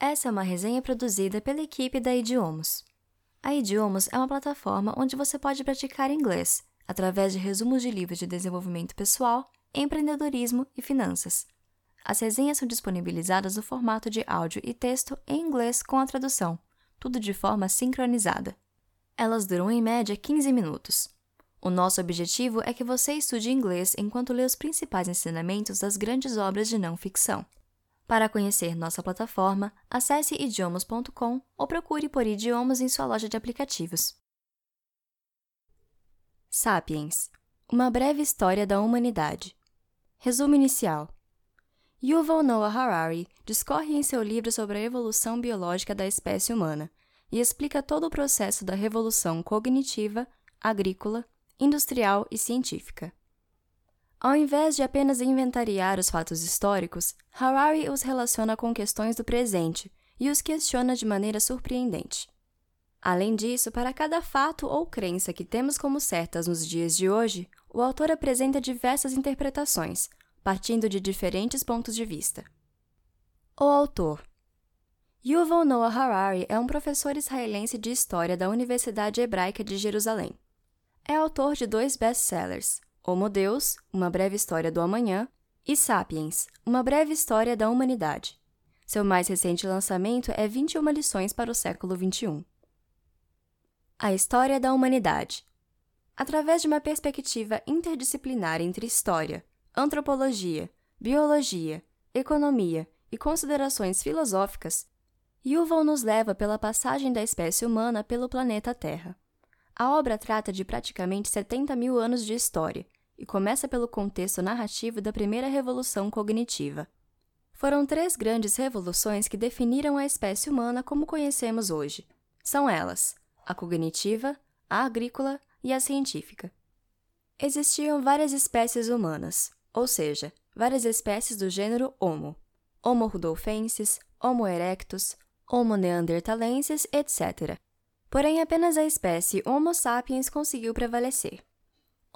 Essa é uma resenha produzida pela equipe da Idiomos. A Idiomos é uma plataforma onde você pode praticar inglês através de resumos de livros de desenvolvimento pessoal, empreendedorismo e finanças. As resenhas são disponibilizadas no formato de áudio e texto em inglês com a tradução, tudo de forma sincronizada. Elas duram em média 15 minutos. O nosso objetivo é que você estude inglês enquanto lê os principais ensinamentos das grandes obras de não ficção. Para conhecer nossa plataforma, acesse idiomas.com ou procure por idiomas em sua loja de aplicativos. Sapiens Uma breve história da humanidade. Resumo inicial. Yuval Noah Harari discorre em seu livro sobre a evolução biológica da espécie humana e explica todo o processo da revolução cognitiva, agrícola, industrial e científica. Ao invés de apenas inventariar os fatos históricos, Harari os relaciona com questões do presente e os questiona de maneira surpreendente. Além disso, para cada fato ou crença que temos como certas nos dias de hoje, o autor apresenta diversas interpretações, partindo de diferentes pontos de vista. O autor Yuval Noah Harari é um professor israelense de história da Universidade Hebraica de Jerusalém. É autor de dois best-sellers, Homo Deus, Uma Breve História do Amanhã, e Sapiens, Uma Breve História da Humanidade. Seu mais recente lançamento é 21 lições para o século XXI. A História da Humanidade Através de uma perspectiva interdisciplinar entre história, antropologia, biologia, economia e considerações filosóficas, Yuval nos leva pela passagem da espécie humana pelo planeta Terra. A obra trata de praticamente 70 mil anos de história e começa pelo contexto narrativo da primeira revolução cognitiva. Foram três grandes revoluções que definiram a espécie humana como conhecemos hoje. São elas: a cognitiva, a agrícola e a científica. Existiam várias espécies humanas, ou seja, várias espécies do gênero Homo, Homo rudolfensis, Homo erectus, Homo neanderthalensis, etc. Porém, apenas a espécie Homo sapiens conseguiu prevalecer.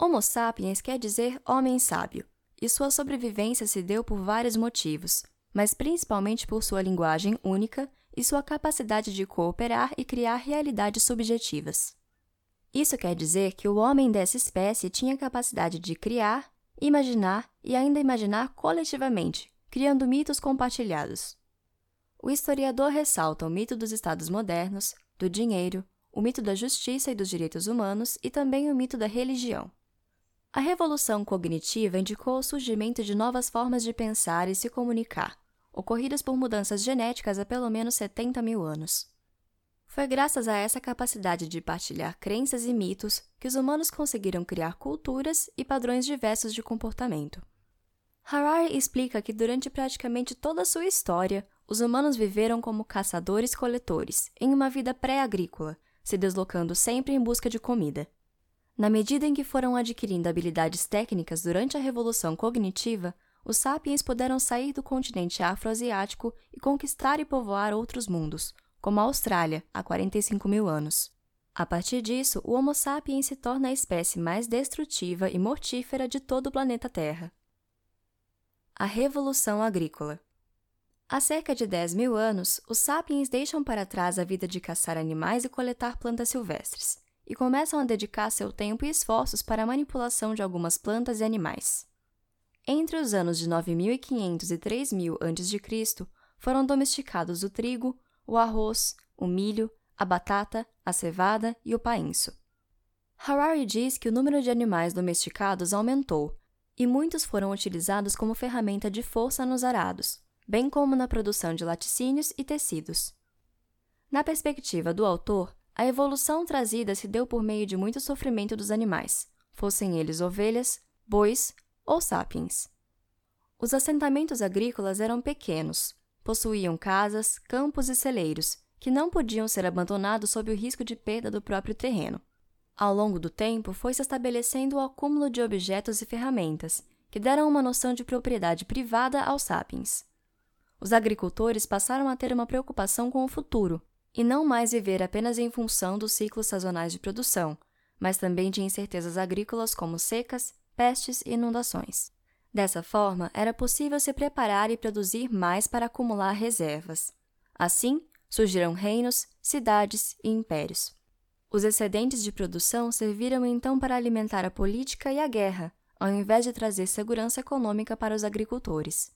Homo sapiens quer dizer homem sábio, e sua sobrevivência se deu por vários motivos, mas principalmente por sua linguagem única e sua capacidade de cooperar e criar realidades subjetivas. Isso quer dizer que o homem dessa espécie tinha capacidade de criar, imaginar e ainda imaginar coletivamente, criando mitos compartilhados. O historiador ressalta o mito dos estados modernos, do dinheiro, o mito da justiça e dos direitos humanos e também o mito da religião. A revolução cognitiva indicou o surgimento de novas formas de pensar e se comunicar, ocorridas por mudanças genéticas há pelo menos 70 mil anos. Foi graças a essa capacidade de partilhar crenças e mitos que os humanos conseguiram criar culturas e padrões diversos de comportamento. Harari explica que durante praticamente toda a sua história, os humanos viveram como caçadores-coletores, em uma vida pré-agrícola, se deslocando sempre em busca de comida. Na medida em que foram adquirindo habilidades técnicas durante a revolução cognitiva, os sapiens puderam sair do continente afroasiático e conquistar e povoar outros mundos, como a Austrália, há 45 mil anos. A partir disso, o Homo sapiens se torna a espécie mais destrutiva e mortífera de todo o planeta Terra. A Revolução Agrícola Há cerca de 10 mil anos, os sapiens deixam para trás a vida de caçar animais e coletar plantas silvestres, e começam a dedicar seu tempo e esforços para a manipulação de algumas plantas e animais. Entre os anos de 9500 e 3000 a.C., foram domesticados o trigo, o arroz, o milho, a batata, a cevada e o painço. Harari diz que o número de animais domesticados aumentou e muitos foram utilizados como ferramenta de força nos arados, bem como na produção de laticínios e tecidos. Na perspectiva do autor, a evolução trazida se deu por meio de muito sofrimento dos animais, fossem eles ovelhas, bois ou sapiens. Os assentamentos agrícolas eram pequenos, possuíam casas, campos e celeiros, que não podiam ser abandonados sob o risco de perda do próprio terreno. Ao longo do tempo, foi se estabelecendo o acúmulo de objetos e ferramentas, que deram uma noção de propriedade privada aos sapiens. Os agricultores passaram a ter uma preocupação com o futuro e não mais viver apenas em função dos ciclos sazonais de produção, mas também de incertezas agrícolas como secas, pestes e inundações. Dessa forma, era possível se preparar e produzir mais para acumular reservas. Assim, surgiram reinos, cidades e impérios. Os excedentes de produção serviram então para alimentar a política e a guerra, ao invés de trazer segurança econômica para os agricultores.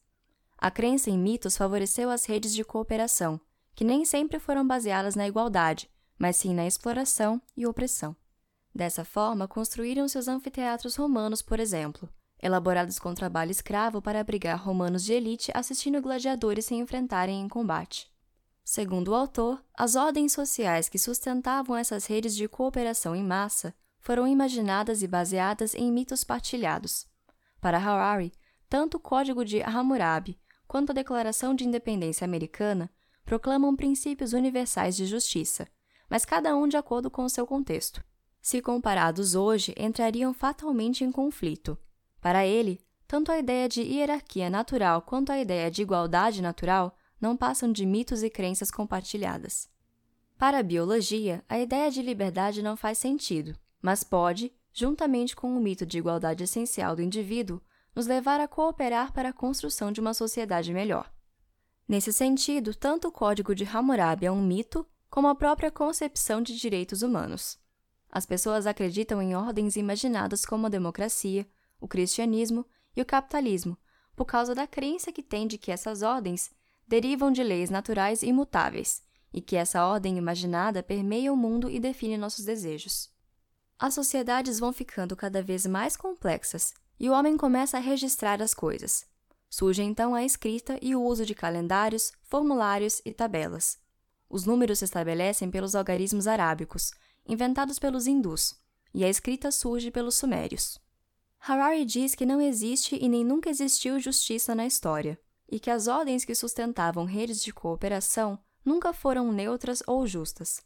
A crença em mitos favoreceu as redes de cooperação, que nem sempre foram baseadas na igualdade, mas sim na exploração e opressão. Dessa forma, construíram-se os anfiteatros romanos, por exemplo, elaborados com trabalho escravo para abrigar romanos de elite assistindo gladiadores se enfrentarem em combate. Segundo o autor, as ordens sociais que sustentavam essas redes de cooperação em massa foram imaginadas e baseadas em mitos partilhados. Para Harari, tanto o Código de Hammurabi quanto a Declaração de Independência Americana proclamam princípios universais de justiça, mas cada um de acordo com o seu contexto. Se comparados hoje, entrariam fatalmente em conflito. Para ele, tanto a ideia de hierarquia natural quanto a ideia de igualdade natural não passam de mitos e crenças compartilhadas. Para a biologia, a ideia de liberdade não faz sentido, mas pode, juntamente com o mito de igualdade essencial do indivíduo, nos levar a cooperar para a construção de uma sociedade melhor. Nesse sentido, tanto o Código de Hammurabi é um mito, como a própria concepção de direitos humanos. As pessoas acreditam em ordens imaginadas como a democracia, o cristianismo e o capitalismo, por causa da crença que tem de que essas ordens derivam de leis naturais imutáveis e que essa ordem imaginada permeia o mundo e define nossos desejos. As sociedades vão ficando cada vez mais complexas e o homem começa a registrar as coisas. Surge então a escrita e o uso de calendários, formulários e tabelas. Os números se estabelecem pelos algarismos arábicos, inventados pelos hindus, e a escrita surge pelos sumérios. Harari diz que não existe e nem nunca existiu justiça na história, e que as ordens que sustentavam redes de cooperação nunca foram neutras ou justas.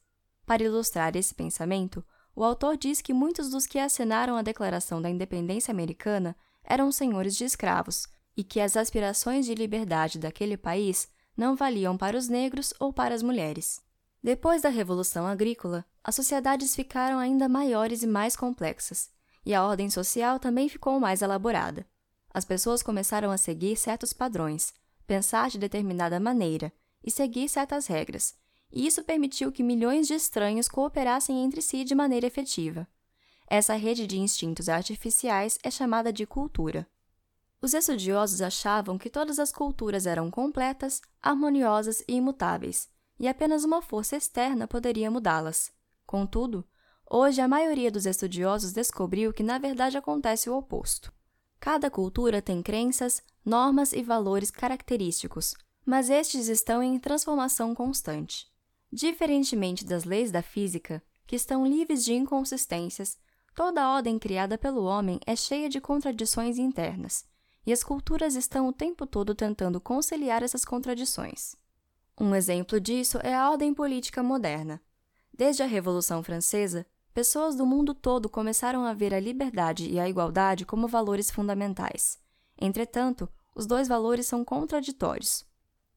Para ilustrar esse pensamento, o autor diz que muitos dos que assinaram a Declaração da Independência Americana eram senhores de escravos e que as aspirações de liberdade daquele país não valiam para os negros ou para as mulheres. Depois da Revolução Agrícola, as sociedades ficaram ainda maiores e mais complexas, e a ordem social também ficou mais elaborada. As pessoas começaram a seguir certos padrões, pensar de determinada maneira e seguir certas regras, e isso permitiu que milhões de estranhos cooperassem entre si de maneira efetiva. Essa rede de instintos artificiais é chamada de cultura. Os estudiosos achavam que todas as culturas eram completas, harmoniosas e imutáveis, e apenas uma força externa poderia mudá-las. Contudo, hoje a maioria dos estudiosos descobriu que na verdade acontece o oposto. Cada cultura tem crenças, normas e valores característicos, mas estes estão em transformação constante. Diferentemente das leis da física, que estão livres de inconsistências, toda a ordem criada pelo homem é cheia de contradições internas, e as culturas estão o tempo todo tentando conciliar essas contradições. Um exemplo disso é a ordem política moderna. Desde a Revolução Francesa, pessoas do mundo todo começaram a ver a liberdade e a igualdade como valores fundamentais. Entretanto, os dois valores são contraditórios.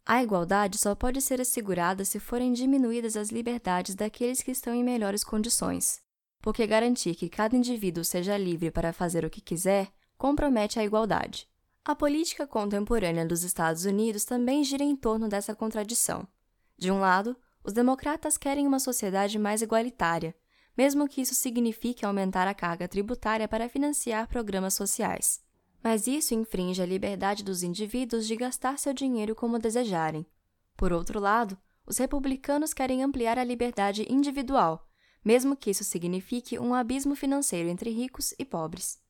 A igualdade só pode ser assegurada se forem diminuídas as liberdades daqueles que estão em melhores condições, porque garantir que cada indivíduo seja livre para fazer o que quiser compromete a igualdade. A política contemporânea dos Estados Unidos também gira em torno dessa contradição. De um lado, os democratas querem uma sociedade mais igualitária, mesmo que isso signifique aumentar a carga tributária para financiar programas sociais. Mas isso infringe a liberdade dos indivíduos de gastar seu dinheiro como desejarem. Por outro lado, os republicanos querem ampliar a liberdade individual, mesmo que isso signifique um abismo financeiro entre ricos e pobres.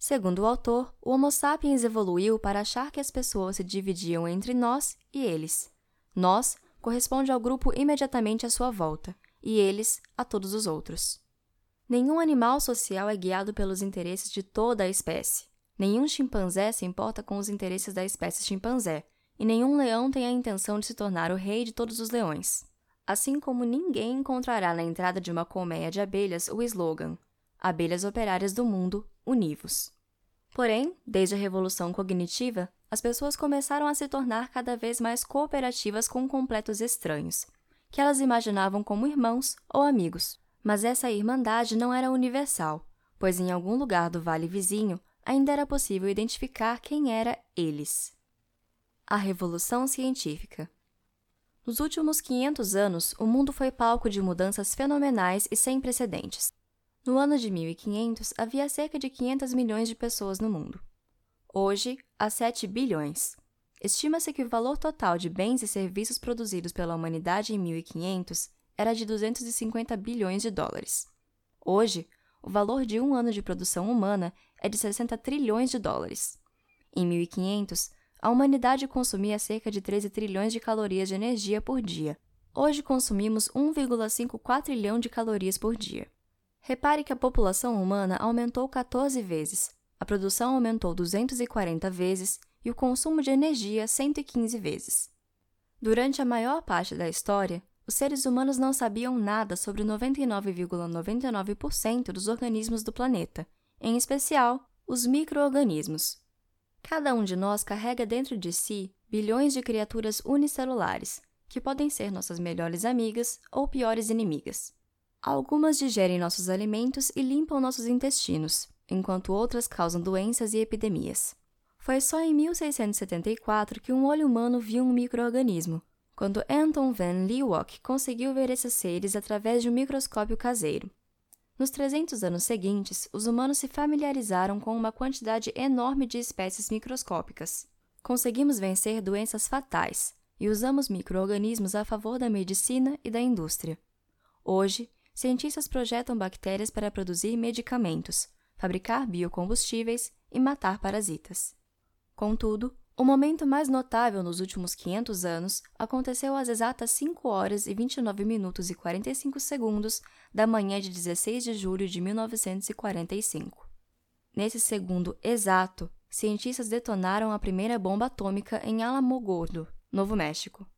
Segundo o autor, o Homo sapiens evoluiu para achar que as pessoas se dividiam entre nós e eles. Nós corresponde ao grupo imediatamente à sua volta, e eles a todos os outros. Nenhum animal social é guiado pelos interesses de toda a espécie. Nenhum chimpanzé se importa com os interesses da espécie chimpanzé, e nenhum leão tem a intenção de se tornar o rei de todos os leões. Assim como ninguém encontrará na entrada de uma colmeia de abelhas o slogan Abelhas Operárias do Mundo, Univos. Porém, desde a Revolução Cognitiva, as pessoas começaram a se tornar cada vez mais cooperativas com completos estranhos, que elas imaginavam como irmãos ou amigos. Mas essa irmandade não era universal, pois em algum lugar do vale vizinho ainda era possível identificar quem era eles. A Revolução Científica Nos últimos 500 anos, o mundo foi palco de mudanças fenomenais e sem precedentes. No ano de 1500, havia cerca de 500 milhões de pessoas no mundo. Hoje, há 7 bilhões. Estima-se que o valor total de bens e serviços produzidos pela humanidade em 1500 era de 250 bilhões de dólares. Hoje, o valor de um ano de produção humana é de 60 trilhões de dólares. Em 1500, a humanidade consumia cerca de 13 trilhões de calorias de energia por dia. Hoje consumimos 1,54 trilhão de calorias por dia. Repare que a população humana aumentou 14 vezes, a produção aumentou 240 vezes e o consumo de energia 115 vezes. Durante a maior parte da história, os seres humanos não sabiam nada sobre 99,99% ,99 dos organismos do planeta, em especial os microorganismos. Cada um de nós carrega dentro de si bilhões de criaturas unicelulares, que podem ser nossas melhores amigas ou piores inimigas. Algumas digerem nossos alimentos e limpam nossos intestinos, enquanto outras causam doenças e epidemias. Foi só em 1674 que um olho humano viu um microorganismo, quando Anton van Leeuwenhoek conseguiu ver esses seres através de um microscópio caseiro. Nos 300 anos seguintes, os humanos se familiarizaram com uma quantidade enorme de espécies microscópicas. Conseguimos vencer doenças fatais e usamos microorganismos a favor da medicina e da indústria. Hoje, cientistas projetam bactérias para produzir medicamentos, fabricar biocombustíveis e matar parasitas. Contudo, o momento mais notável nos últimos 500 anos aconteceu às exatas 5 horas e 29 minutos e 45 segundos da manhã de 16 de julho de 1945. Nesse segundo exato, cientistas detonaram a primeira bomba atômica em Alamogordo, Novo México.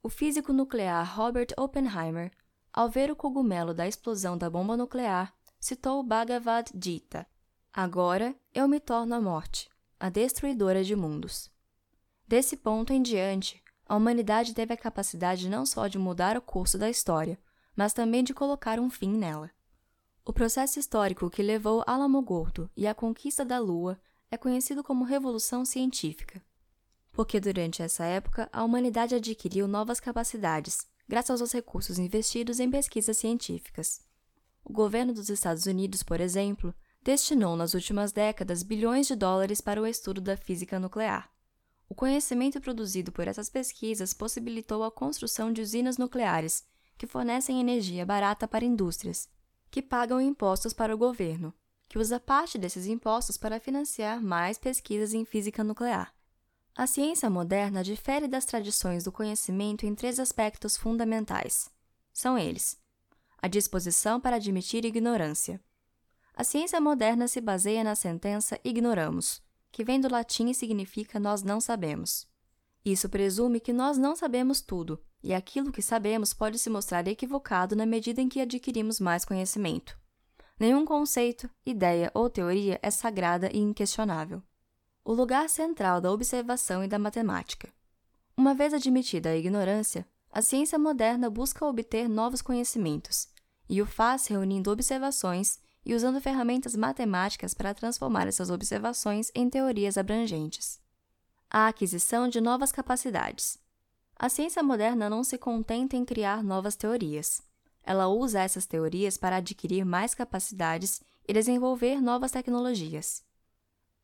O físico nuclear Robert Oppenheimer, ao ver o cogumelo da explosão da bomba nuclear, citou o Bhagavad Gita: Agora eu me torno a morte a destruidora de mundos. Desse ponto em diante, a humanidade teve a capacidade não só de mudar o curso da história, mas também de colocar um fim nela. O processo histórico que levou Alamogordo e à conquista da Lua é conhecido como Revolução Científica, porque durante essa época a humanidade adquiriu novas capacidades, graças aos recursos investidos em pesquisas científicas. O governo dos Estados Unidos, por exemplo, destinou nas últimas décadas bilhões de dólares para o estudo da física nuclear. O conhecimento produzido por essas pesquisas possibilitou a construção de usinas nucleares, que fornecem energia barata para indústrias, que pagam impostos para o governo, que usa parte desses impostos para financiar mais pesquisas em física nuclear. A ciência moderna difere das tradições do conhecimento em três aspectos fundamentais. São eles: a disposição para admitir ignorância, a ciência moderna se baseia na sentença ignoramos, que vem do latim e significa nós não sabemos. Isso presume que nós não sabemos tudo, e aquilo que sabemos pode se mostrar equivocado na medida em que adquirimos mais conhecimento. Nenhum conceito, ideia ou teoria é sagrada e inquestionável. O lugar central da observação e da matemática. Uma vez admitida a ignorância, a ciência moderna busca obter novos conhecimentos, e o faz reunindo observações e usando ferramentas matemáticas para transformar essas observações em teorias abrangentes. A aquisição de novas capacidades. A ciência moderna não se contenta em criar novas teorias. Ela usa essas teorias para adquirir mais capacidades e desenvolver novas tecnologias.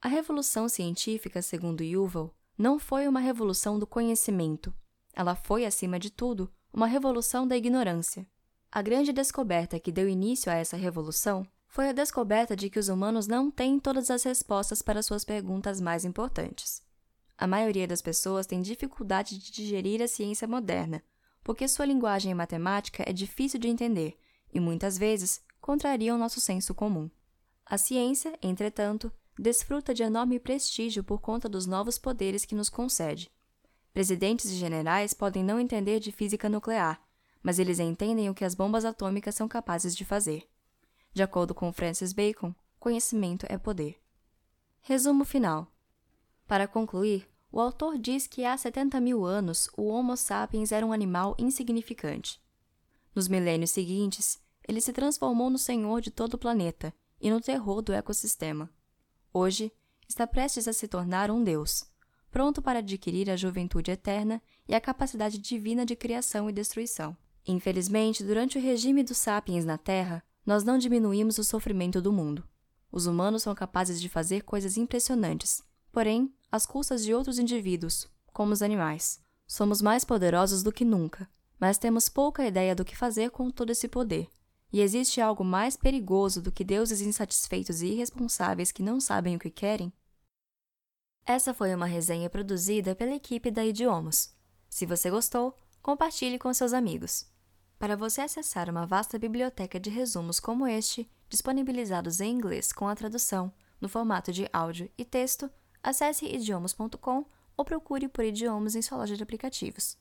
A revolução científica, segundo Yuval, não foi uma revolução do conhecimento. Ela foi, acima de tudo, uma revolução da ignorância. A grande descoberta que deu início a essa revolução foi a descoberta de que os humanos não têm todas as respostas para suas perguntas mais importantes. A maioria das pessoas tem dificuldade de digerir a ciência moderna, porque sua linguagem matemática é difícil de entender e muitas vezes contraria o nosso senso comum. A ciência, entretanto, desfruta de enorme prestígio por conta dos novos poderes que nos concede. Presidentes e generais podem não entender de física nuclear, mas eles entendem o que as bombas atômicas são capazes de fazer. De acordo com Francis Bacon, conhecimento é poder. Resumo final. Para concluir, o autor diz que há 70 mil anos o Homo sapiens era um animal insignificante. Nos milênios seguintes, ele se transformou no senhor de todo o planeta e no terror do ecossistema. Hoje, está prestes a se tornar um deus. pronto para adquirir a juventude eterna e a capacidade divina de criação e destruição. Infelizmente, durante o regime dos sapiens na Terra, nós não diminuímos o sofrimento do mundo. Os humanos são capazes de fazer coisas impressionantes, porém, às custas de outros indivíduos, como os animais. Somos mais poderosos do que nunca, mas temos pouca ideia do que fazer com todo esse poder. E existe algo mais perigoso do que deuses insatisfeitos e irresponsáveis que não sabem o que querem? Essa foi uma resenha produzida pela equipe da Idiomas. Se você gostou, compartilhe com seus amigos. Para você acessar uma vasta biblioteca de resumos como este, disponibilizados em inglês com a tradução, no formato de áudio e texto, acesse idiomas.com ou procure por idiomas em sua loja de aplicativos.